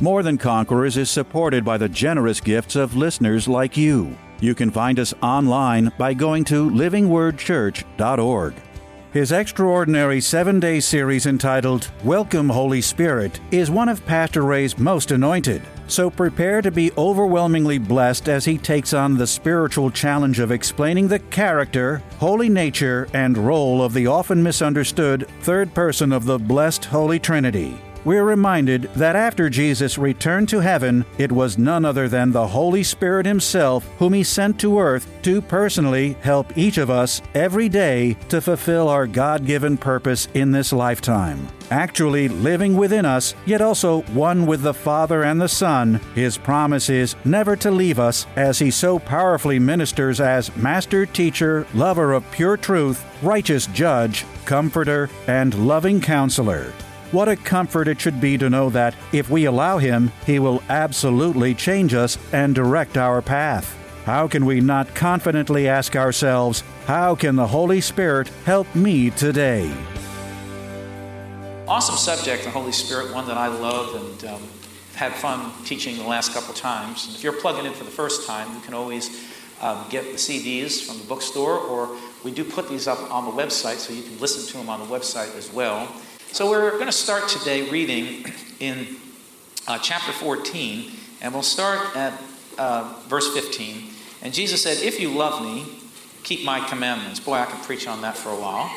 More Than Conquerors is supported by the generous gifts of listeners like you. You can find us online by going to livingwordchurch.org. His extraordinary seven day series entitled Welcome, Holy Spirit is one of Pastor Ray's most anointed. So prepare to be overwhelmingly blessed as he takes on the spiritual challenge of explaining the character, holy nature, and role of the often misunderstood third person of the blessed Holy Trinity we're reminded that after Jesus returned to heaven, it was none other than the Holy Spirit Himself whom He sent to earth to personally help each of us every day to fulfill our God given purpose in this lifetime. Actually living within us, yet also one with the Father and the Son, His promise is never to leave us as He so powerfully ministers as Master Teacher, Lover of pure truth, Righteous Judge, Comforter, and Loving Counselor. What a comfort it should be to know that if we allow Him, He will absolutely change us and direct our path. How can we not confidently ask ourselves, How can the Holy Spirit help me today? Awesome subject, the Holy Spirit, one that I love and um, had fun teaching the last couple times. And if you're plugging in for the first time, you can always um, get the CDs from the bookstore, or we do put these up on the website so you can listen to them on the website as well. So we're going to start today reading in uh, chapter 14, and we'll start at uh, verse 15. And Jesus said, If you love me, keep my commandments. Boy, I can preach on that for a while.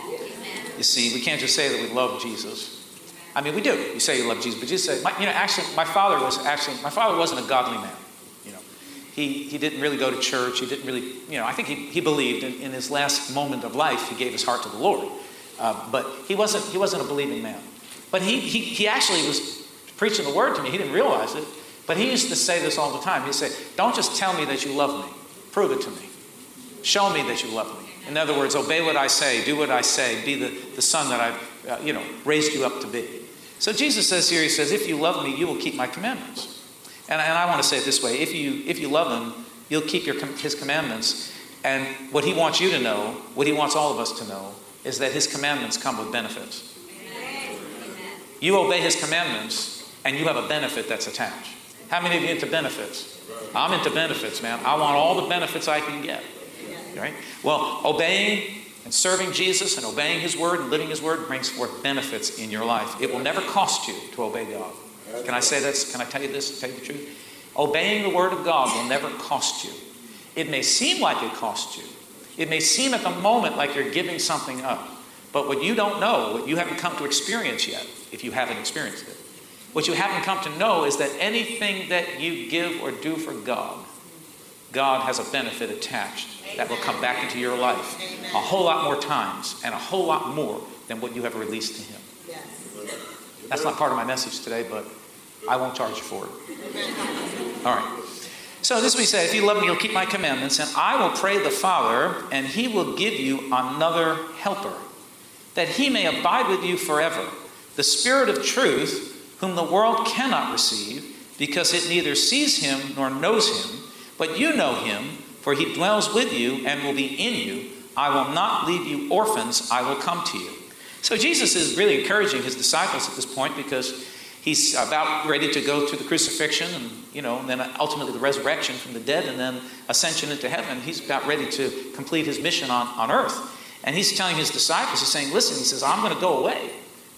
You see, we can't just say that we love Jesus. I mean, we do. You say you love Jesus, but Jesus said, my, you know, actually, my father was actually, my father wasn't a godly man. You know, he, he didn't really go to church. He didn't really, you know, I think he, he believed in, in his last moment of life, he gave his heart to the Lord. Uh, but he wasn't, he wasn't a believing man. But he, he, he actually was preaching the word to me. He didn't realize it. But he used to say this all the time. He'd say, Don't just tell me that you love me, prove it to me. Show me that you love me. In other words, obey what I say, do what I say, be the, the son that I've uh, you know, raised you up to be. So Jesus says here, He says, If you love me, you will keep my commandments. And, and I want to say it this way if you, if you love him, you'll keep your, his commandments. And what he wants you to know, what he wants all of us to know, is that his commandments come with benefits. You obey his commandments, and you have a benefit that's attached. How many of you into benefits? I'm into benefits, man. I want all the benefits I can get. Right? Well, obeying and serving Jesus and obeying his word and living his word brings forth benefits in your life. It will never cost you to obey God. Can I say this? Can I tell you this? Tell you the truth? Obeying the word of God will never cost you. It may seem like it costs you, it may seem at the moment like you're giving something up, but what you don't know, what you haven't come to experience yet, if you haven't experienced it, what you haven't come to know is that anything that you give or do for God, God has a benefit attached that will come back into your life a whole lot more times and a whole lot more than what you have released to Him. That's not part of my message today, but I won't charge you for it. All right. So this we say, if you love me, you'll keep my commandments, and I will pray the Father, and he will give you another helper, that he may abide with you forever. The Spirit of truth, whom the world cannot receive, because it neither sees him nor knows him, but you know him, for he dwells with you and will be in you. I will not leave you orphans, I will come to you. So Jesus is really encouraging his disciples at this point because he's about ready to go to the crucifixion and you know and then ultimately the resurrection from the dead and then ascension into heaven. He's about ready to complete his mission on, on earth. And he's telling his disciples he's saying listen he says i'm going to go away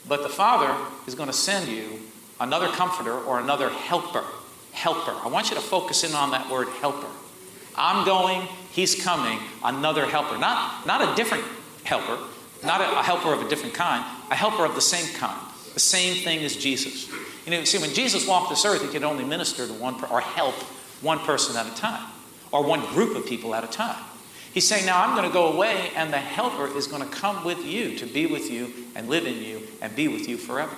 but the father is going to send you another comforter or another helper helper. I want you to focus in on that word helper. I'm going he's coming another helper. Not not a different helper not a, a helper of a different kind a helper of the same kind the same thing as Jesus. You know, see, when Jesus walked this earth, he could only minister to one per- or help one person at a time, or one group of people at a time. He's saying, Now I'm going to go away, and the helper is going to come with you to be with you and live in you and be with you forever.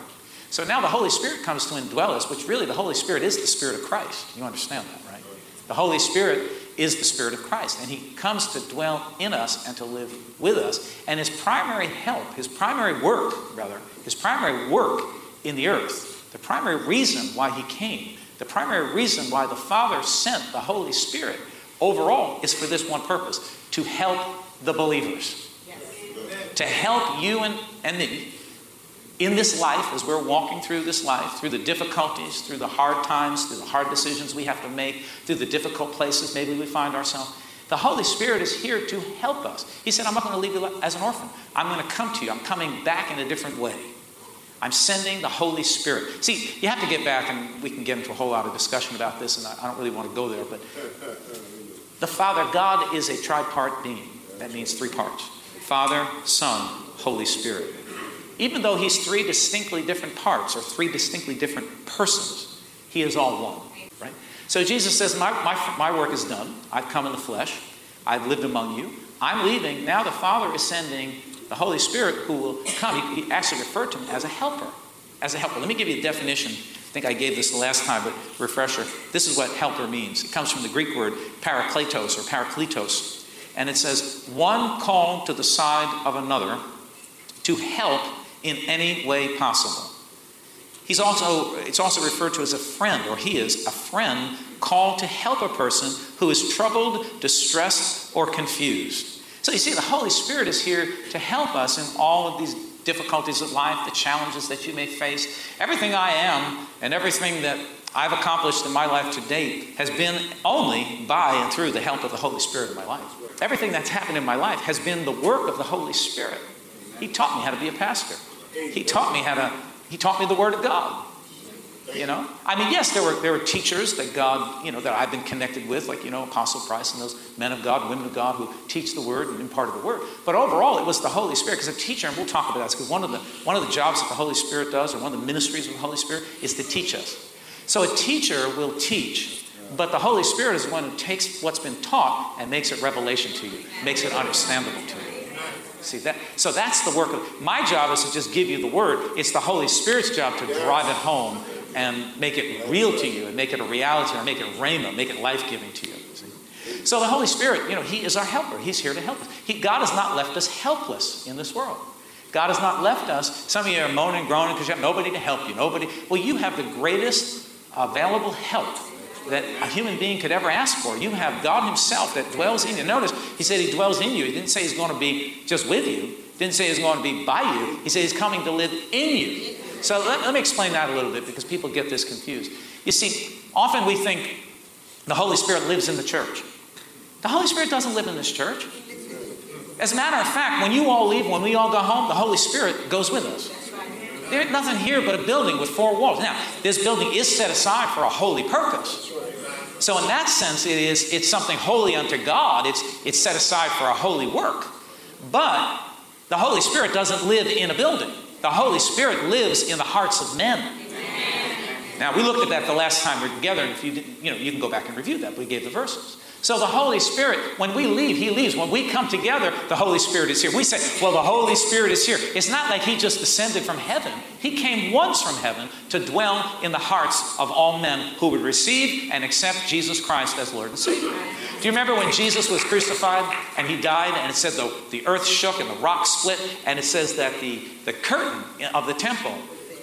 So now the Holy Spirit comes to indwell us, which really the Holy Spirit is the Spirit of Christ. You understand that, right? The Holy Spirit is the Spirit of Christ, and He comes to dwell in us and to live with us. And His primary help, His primary work, rather, His primary work in the earth, the primary reason why He came, the primary reason why the Father sent the Holy Spirit overall is for this one purpose to help the believers. Yes. To help you and, and me in this life, as we're walking through this life, through the difficulties, through the hard times, through the hard decisions we have to make, through the difficult places maybe we find ourselves, the Holy Spirit is here to help us. He said, I'm not going to leave you as an orphan. I'm going to come to you. I'm coming back in a different way. I'm sending the Holy Spirit. See, you have to get back, and we can get into a whole lot of discussion about this, and I don't really want to go there, but the Father, God is a tripart being. That means three parts Father, Son, Holy Spirit even though he's three distinctly different parts or three distinctly different persons, he is all one, right? So Jesus says, my, my, my work is done. I've come in the flesh. I've lived among you. I'm leaving. Now the Father is sending the Holy Spirit who will come. He, he actually referred to him as a helper. As a helper. Let me give you a definition. I think I gave this the last time, but refresher. This is what helper means. It comes from the Greek word parakletos or parakletos. And it says, one called to the side of another to help in any way possible. He's also, it's also referred to as a friend, or he is a friend called to help a person who is troubled, distressed, or confused. So you see, the Holy Spirit is here to help us in all of these difficulties of life, the challenges that you may face. Everything I am and everything that I've accomplished in my life to date has been only by and through the help of the Holy Spirit in my life. Everything that's happened in my life has been the work of the Holy Spirit. He taught me how to be a pastor. He taught me how to, he taught me the Word of God. You know? I mean, yes, there were, there were teachers that God, you know, that I've been connected with, like, you know, Apostle Price and those men of God, women of God who teach the Word and impart of the Word. But overall, it was the Holy Spirit. Because a teacher, and we'll talk about that, because one of the one of the jobs that the Holy Spirit does, or one of the ministries of the Holy Spirit, is to teach us. So a teacher will teach, but the Holy Spirit is the one who takes what's been taught and makes it revelation to you, makes it understandable to you. See that? So that's the work of my job is to just give you the word. It's the Holy Spirit's job to drive it home and make it real to you and make it a reality or make it rhema, make it life-giving to you. So the Holy Spirit, you know, He is our helper. He's here to help us. He, God has not left us helpless in this world. God has not left us. Some of you are moaning, groaning because you have nobody to help you. Nobody. Well, you have the greatest available help that a human being could ever ask for. You have God Himself that dwells in you. Notice, He said He dwells in you. He didn't say He's going to be just with you, he didn't say He's going to be by you. He said He's coming to live in you. So let, let me explain that a little bit because people get this confused. You see, often we think the Holy Spirit lives in the church. The Holy Spirit doesn't live in this church. As a matter of fact, when you all leave, when we all go home, the Holy Spirit goes with us. There's nothing here but a building with four walls. Now, this building is set aside for a holy purpose. So in that sense, it is it's something holy unto God. It's it's set aside for a holy work. But the Holy Spirit doesn't live in a building. The Holy Spirit lives in the hearts of men. Now we looked at that the last time we were together, and if you didn't, you know, you can go back and review that. We gave the verses. So the Holy Spirit, when we leave, He leaves. When we come together, the Holy Spirit is here. We say, well, the Holy Spirit is here. It's not like He just descended from heaven. He came once from heaven to dwell in the hearts of all men who would receive and accept Jesus Christ as Lord and Savior. Do you remember when Jesus was crucified and He died, and it said the, the earth shook and the rock split, and it says that the, the curtain of the temple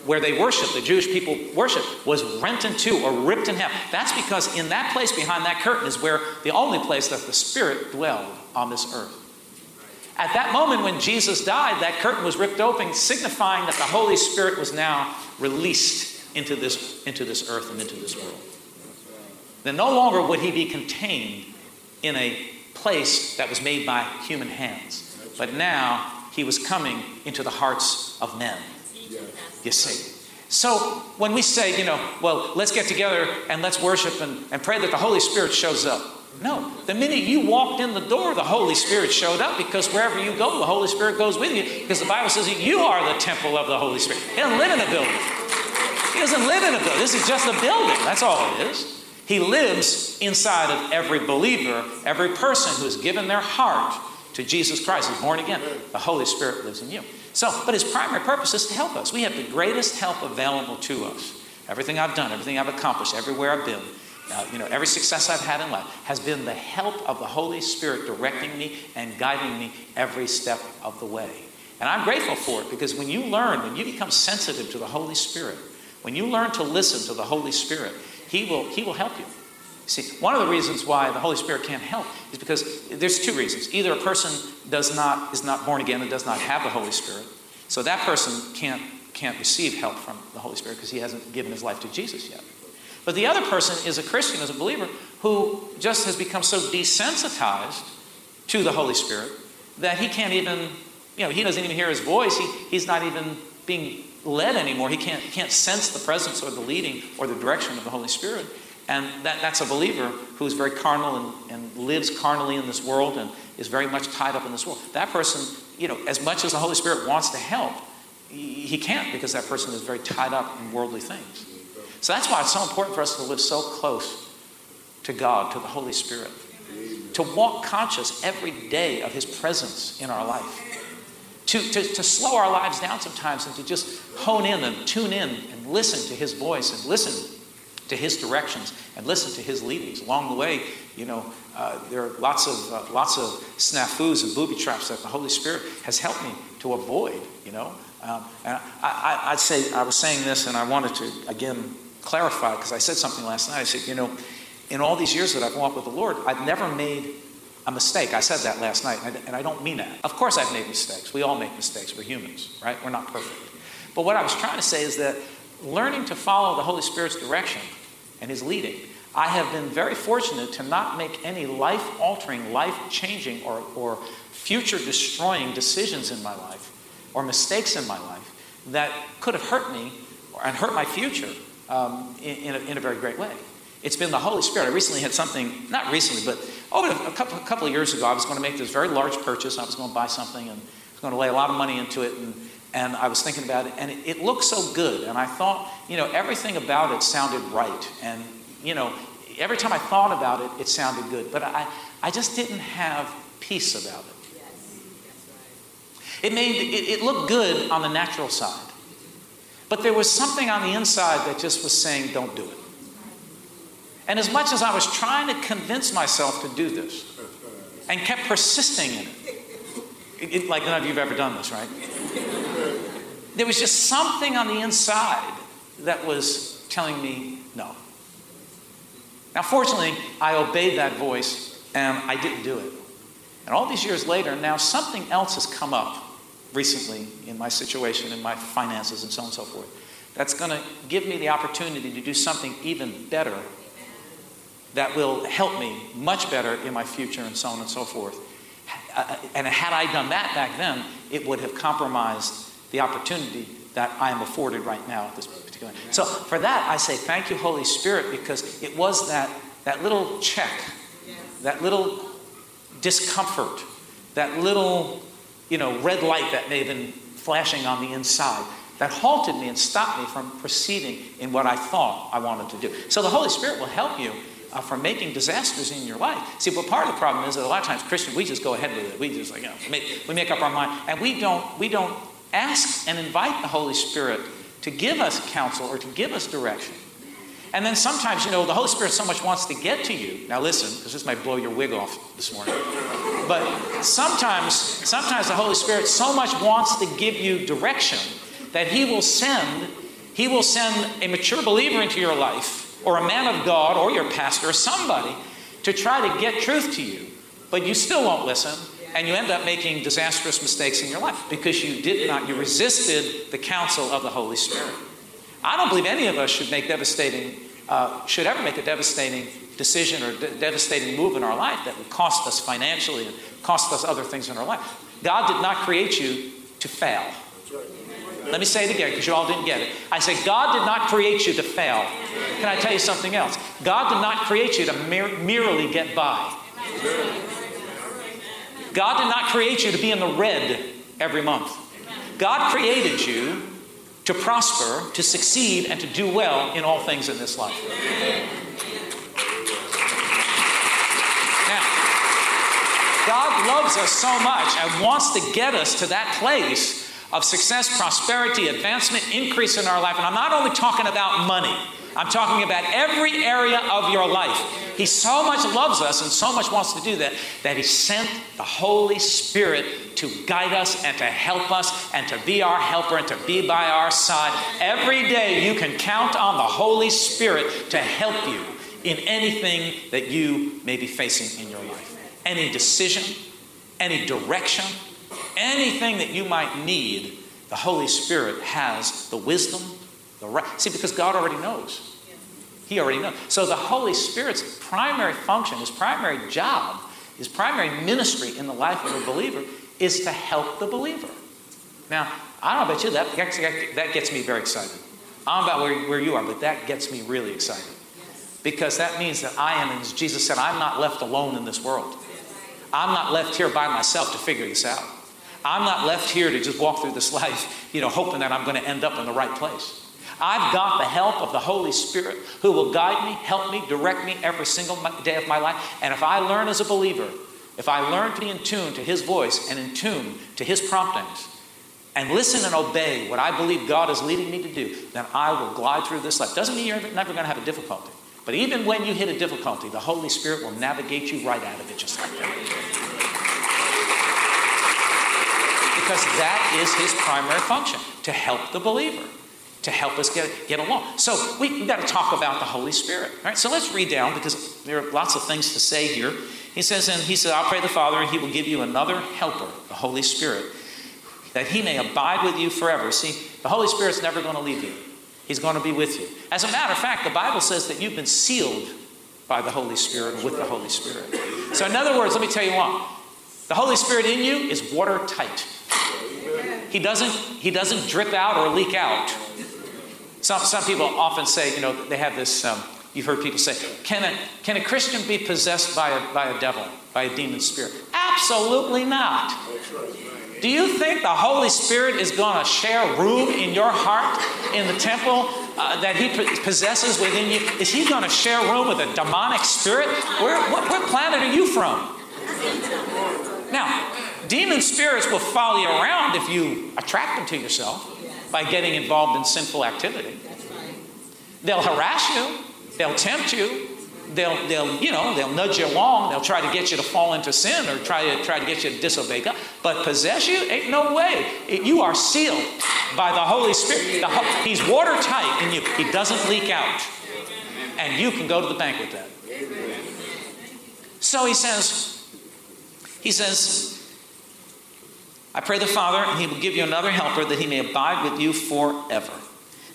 where they worship, the Jewish people worship, was rent in two or ripped in half. That's because in that place behind that curtain is where the only place that the Spirit dwelled on this earth. At that moment when Jesus died, that curtain was ripped open, signifying that the Holy Spirit was now released into this, into this earth and into this world. Then no longer would he be contained in a place that was made by human hands, but now he was coming into the hearts of men you see. So when we say, you know, well, let's get together and let's worship and, and pray that the Holy Spirit shows up. No, the minute you walked in the door, the Holy Spirit showed up because wherever you go, the Holy Spirit goes with you because the Bible says that you are the temple of the Holy Spirit. He doesn't live in a building. He doesn't live in a building. This is just a building. That's all it is. He lives inside of every believer, every person who has given their heart to Jesus Christ, is born again, the Holy Spirit lives in you. So, but his primary purpose is to help us. We have the greatest help available to us. Everything I've done, everything I've accomplished, everywhere I've been, uh, you know, every success I've had in life has been the help of the Holy Spirit directing me and guiding me every step of the way. And I'm grateful for it because when you learn, when you become sensitive to the Holy Spirit, when you learn to listen to the Holy Spirit, He will, he will help you. See, one of the reasons why the Holy Spirit can't help is because there's two reasons. Either a person does not, is not born again and does not have the Holy Spirit, so that person can't, can't receive help from the Holy Spirit because he hasn't given his life to Jesus yet. But the other person is a Christian, is a believer, who just has become so desensitized to the Holy Spirit that he can't even, you know, he doesn't even hear his voice. He, he's not even being led anymore. He can't, can't sense the presence or the leading or the direction of the Holy Spirit. And that, that's a believer who is very carnal and, and lives carnally in this world and is very much tied up in this world. That person, you know, as much as the Holy Spirit wants to help, he, he can't because that person is very tied up in worldly things. So that's why it's so important for us to live so close to God, to the Holy Spirit, to walk conscious every day of His presence in our life, to, to, to slow our lives down sometimes and to just hone in and tune in and listen to His voice and listen to His directions and listen to His leadings. Along the way, you know, uh, there are lots of, uh, lots of snafus and booby traps that the Holy Spirit has helped me to avoid, you know. Um, and I, I, I'd say, I was saying this and I wanted to, again, clarify because I said something last night. I said, you know, in all these years that I've walked with the Lord, I've never made a mistake. I said that last night, and I don't mean that. Of course, I've made mistakes. We all make mistakes. We're humans, right? We're not perfect. But what I was trying to say is that learning to follow the Holy Spirit's direction and His leading, I have been very fortunate to not make any life altering, life changing, or, or future destroying decisions in my life or mistakes in my life that could have hurt me and hurt my future um, in, in, a, in, a, very great way. It's been the Holy Spirit. I recently had something, not recently, but oh, over a couple, a couple of years ago, I was going to make this very large purchase. I was going to buy something and I was going to lay a lot of money into it. And, and I was thinking about it, and it, it looked so good. And I thought, you know, everything about it sounded right. And, you know, every time I thought about it, it sounded good. But I, I just didn't have peace about it. It made it, it looked good on the natural side. But there was something on the inside that just was saying, don't do it. And as much as I was trying to convince myself to do this and kept persisting in it, it, like none of you have ever done this, right? There was just something on the inside that was telling me no. Now, fortunately, I obeyed that voice and I didn't do it. And all these years later, now something else has come up recently in my situation, in my finances, and so on and so forth. That's going to give me the opportunity to do something even better that will help me much better in my future, and so on and so forth. Uh, and had I done that back then, it would have compromised the opportunity that I am afforded right now at this particular. So for that, I say thank you, Holy Spirit, because it was that that little check, that little discomfort, that little you know, red light that may have been flashing on the inside that halted me and stopped me from proceeding in what I thought I wanted to do. So the Holy Spirit will help you uh, from making disasters in your life. See, but part of the problem is that a lot of times Christians we just go ahead with it. We just like you know, make, we make up our mind, and we don't we don't ask and invite the Holy Spirit to give us counsel or to give us direction. And then sometimes, you know, the Holy Spirit so much wants to get to you. Now listen, because this might blow your wig off this morning. But sometimes, sometimes the Holy Spirit so much wants to give you direction that He will send, He will send a mature believer into your life, or a man of God, or your pastor, or somebody, to try to get truth to you. But you still won't listen, and you end up making disastrous mistakes in your life because you did not, you resisted the counsel of the Holy Spirit. I don't believe any of us should make devastating, uh, should ever make a devastating decision or de- devastating move in our life that would cost us financially and cost us other things in our life. God did not create you to fail. Let me say it again because you all didn't get it. I said, God did not create you to fail. Can I tell you something else? God did not create you to mer- merely get by. God did not create you to be in the red every month. God created you to prosper, to succeed, and to do well in all things in this life. Now, God loves us so much and wants to get us to that place of success, prosperity, advancement, increase in our life. And I'm not only talking about money, I'm talking about every area of your life. He so much loves us and so much wants to do that that He sent the Holy Spirit to guide us and to help us and to be our helper and to be by our side. Every day you can count on the Holy Spirit to help you in anything that you may be facing in your life. Any decision, any direction, anything that you might need, the Holy Spirit has the wisdom, the right. See, because God already knows. He already knows. So the Holy Spirit's primary function, his primary job, his primary ministry in the life of a believer is to help the believer. Now, I don't about you, that, that gets me very excited. I don't about where, where you are, but that gets me really excited. Because that means that I am, as Jesus said, I'm not left alone in this world. I'm not left here by myself to figure this out. I'm not left here to just walk through this life, you know, hoping that I'm going to end up in the right place. I've got the help of the Holy Spirit who will guide me, help me, direct me every single day of my life. And if I learn as a believer, if I learn to be in tune to His voice and in tune to His promptings, and listen and obey what I believe God is leading me to do, then I will glide through this life. Doesn't mean you're never going to have a difficulty. But even when you hit a difficulty, the Holy Spirit will navigate you right out of it just like that. Because that is his primary function to help the believer, to help us get, get along. So we, have got to talk about the Holy Spirit. All right, so let's read down because there are lots of things to say here. He says, and he said, I'll pray the Father, and he will give you another helper, the Holy Spirit, that he may abide with you forever. See, the Holy Spirit's never going to leave you. He's going to be with you. As a matter of fact, the Bible says that you've been sealed by the Holy Spirit with the Holy Spirit. So, in other words, let me tell you what the Holy Spirit in you is watertight. He doesn't, he doesn't drip out or leak out. Some, some people often say, you know, they have this, um, you've heard people say, can a, can a Christian be possessed by a, by a devil, by a demon spirit? Absolutely not. Do you think the Holy Spirit is going to share room in your heart in the temple uh, that He possesses within you? Is He going to share room with a demonic spirit? Where, what, what planet are you from? Demon spirits will follow you around if you attract them to yourself by getting involved in sinful activity. They'll harass you, they'll tempt you, they'll, they'll, you know, they'll nudge you along. They'll try to get you to fall into sin or try to try to get you to disobey God. But possess you, ain't no way. It, you are sealed by the Holy Spirit. The, he's watertight in you. He doesn't leak out, and you can go to the bank with that. So he says, he says. I pray the Father, and He will give you another helper that He may abide with you forever.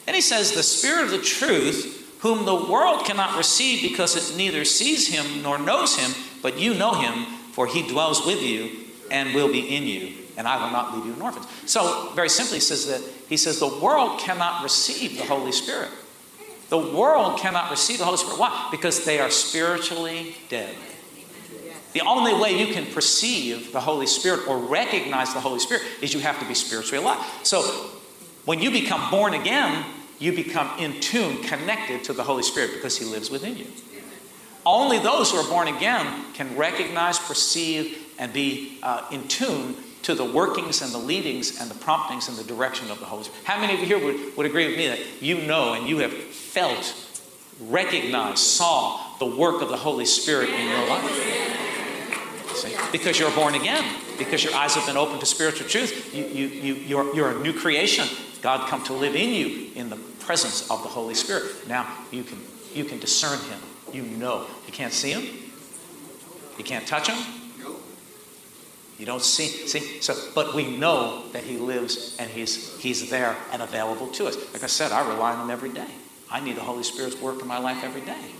Then He says, The Spirit of the truth whom the world cannot receive because it neither sees him nor knows him, but you know him, for he dwells with you and will be in you, and I will not leave you an orphan. So, very simply, he says that he says the world cannot receive the Holy Spirit. The world cannot receive the Holy Spirit. Why? Because they are spiritually dead. The only way you can perceive the Holy Spirit or recognize the Holy Spirit is you have to be spiritually alive. So, when you become born again, you become in tune, connected to the Holy Spirit because He lives within you. Only those who are born again can recognize, perceive, and be uh, in tune to the workings and the leadings and the promptings and the direction of the Holy Spirit. How many of you here would, would agree with me that you know and you have felt, recognized, saw the work of the Holy Spirit in your life? See? Because you're born again, because your eyes have been opened to spiritual truth, you, you, you, you're, you're a new creation. God come to live in you in the presence of the Holy Spirit. Now you can you can discern him. You know. You can't see him. You can't touch him. You don't see see so but we know that he lives and he's he's there and available to us. Like I said, I rely on him every day. I need the Holy Spirit's work in my life every day.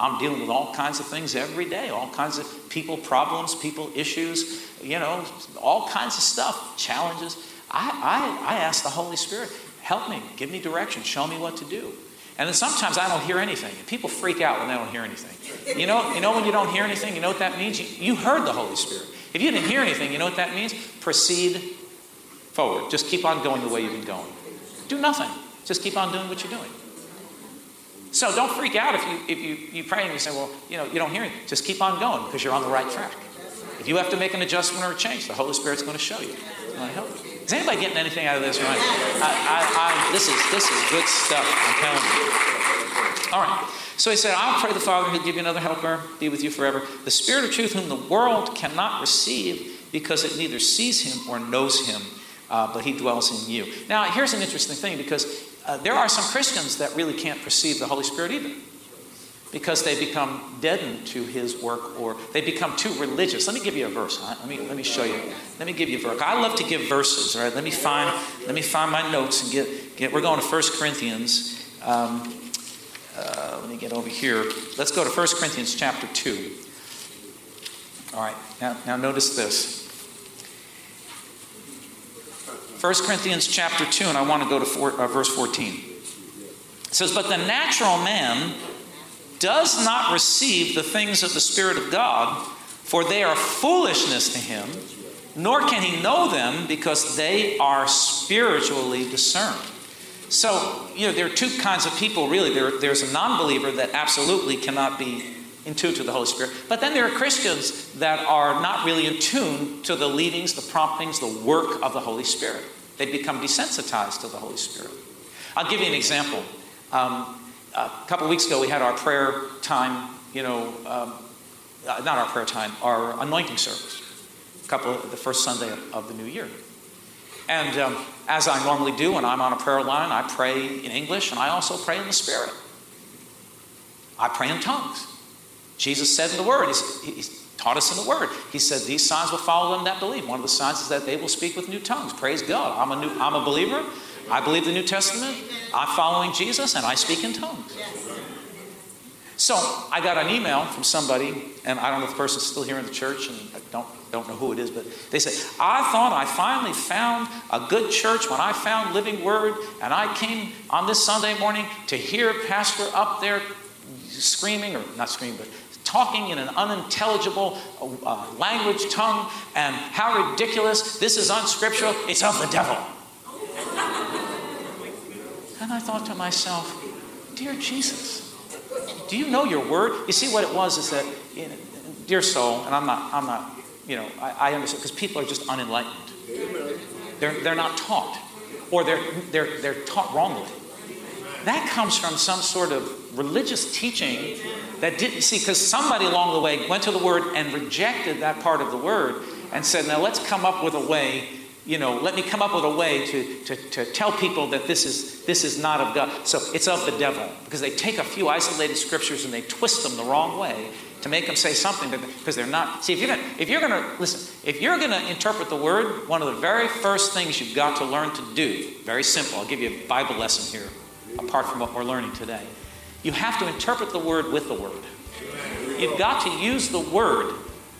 I'm dealing with all kinds of things every day, all kinds of people problems, people issues, you know, all kinds of stuff, challenges. I, I, I ask the Holy Spirit, help me, give me direction, show me what to do. And then sometimes I don't hear anything. And People freak out when they don't hear anything. You know, you know when you don't hear anything, you know what that means? You, you heard the Holy Spirit. If you didn't hear anything, you know what that means? Proceed forward. Just keep on going the way you've been going. Do nothing. Just keep on doing what you're doing. So don't freak out if you if you, you pray and you say, well, you know, you don't hear it. Just keep on going because you're on the right track. If you have to make an adjustment or a change, the Holy Spirit's going to show you. help you. Is anybody getting anything out of this? Right? I, I, I, this is this is good stuff. I'm telling you. All right. So he said, I'll pray the Father he'll give you another helper, be with you forever. The Spirit of truth, whom the world cannot receive because it neither sees him or knows him, uh, but he dwells in you. Now, here's an interesting thing because uh, there are some Christians that really can't perceive the Holy Spirit either because they become deadened to his work or they become too religious. Let me give you a verse. Let me, let me show you. Let me give you a verse. I love to give verses, all right? Let me find, let me find my notes and get, get we're going to 1 Corinthians. Um, uh, let me get over here. Let's go to 1 Corinthians chapter 2. All right, now, now notice this. 1 Corinthians chapter 2, and I want to go to four, uh, verse 14. It says, But the natural man does not receive the things of the Spirit of God, for they are foolishness to him, nor can he know them because they are spiritually discerned. So, you know, there are two kinds of people really. There, there's a non believer that absolutely cannot be in tune to the Holy Spirit. But then there are Christians that are not really in tune to the leadings, the promptings, the work of the Holy Spirit. They become desensitized to the Holy Spirit. I'll give you an example. Um, a couple weeks ago, we had our prayer time, you know, um, uh, not our prayer time, our anointing service, a couple the first Sunday of, of the new year. And um, as I normally do when I'm on a prayer line, I pray in English and I also pray in the Spirit. I pray in tongues. Jesus said in the Word, he's, he's taught us in the Word. He said, These signs will follow them that believe. One of the signs is that they will speak with new tongues. Praise God. I'm a, new, I'm a believer. I believe the New Testament. I'm following Jesus and I speak in tongues. So I got an email from somebody, and I don't know if the person's still here in the church, and I don't, don't know who it is, but they said, I thought I finally found a good church when I found Living Word, and I came on this Sunday morning to hear Pastor up there screaming, or not screaming, but talking in an unintelligible uh, language, tongue, and how ridiculous. This is unscriptural. It's of the devil. And I thought to myself, Dear Jesus, do you know your word? You see, what it was is that, you know, dear soul, and I'm not, I'm not, you know, I, I understand, because people are just unenlightened. They're, they're not taught, or they're, they're, they're taught wrongly. That comes from some sort of religious teaching that didn't see, because somebody along the way went to the word and rejected that part of the word and said, now let's come up with a way you know, let me come up with a way to, to, to tell people that this is, this is not of God. So it's of the devil because they take a few isolated scriptures and they twist them the wrong way to make them say something because they're not. See, if you're gonna, if you're to listen, if you're to interpret the word, one of the very first things you've got to learn to do, very simple. I'll give you a Bible lesson here, apart from what we're learning today. You have to interpret the word with the word. You've got to use the word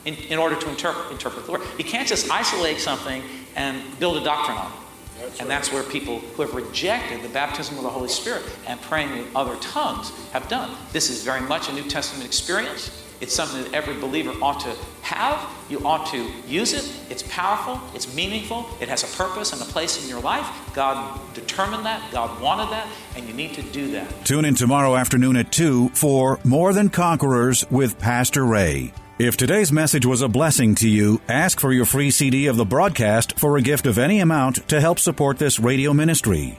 in, in order to interpret, interpret the word. You can't just isolate something and build a doctrine on it. That's and right. that's where people who have rejected the baptism of the Holy Spirit and praying in other tongues have done. This is very much a New Testament experience. It's something that every believer ought to have. You ought to use it. It's powerful. It's meaningful. It has a purpose and a place in your life. God determined that. God wanted that. And you need to do that. Tune in tomorrow afternoon at 2 for More Than Conquerors with Pastor Ray. If today's message was a blessing to you, ask for your free CD of the broadcast for a gift of any amount to help support this radio ministry.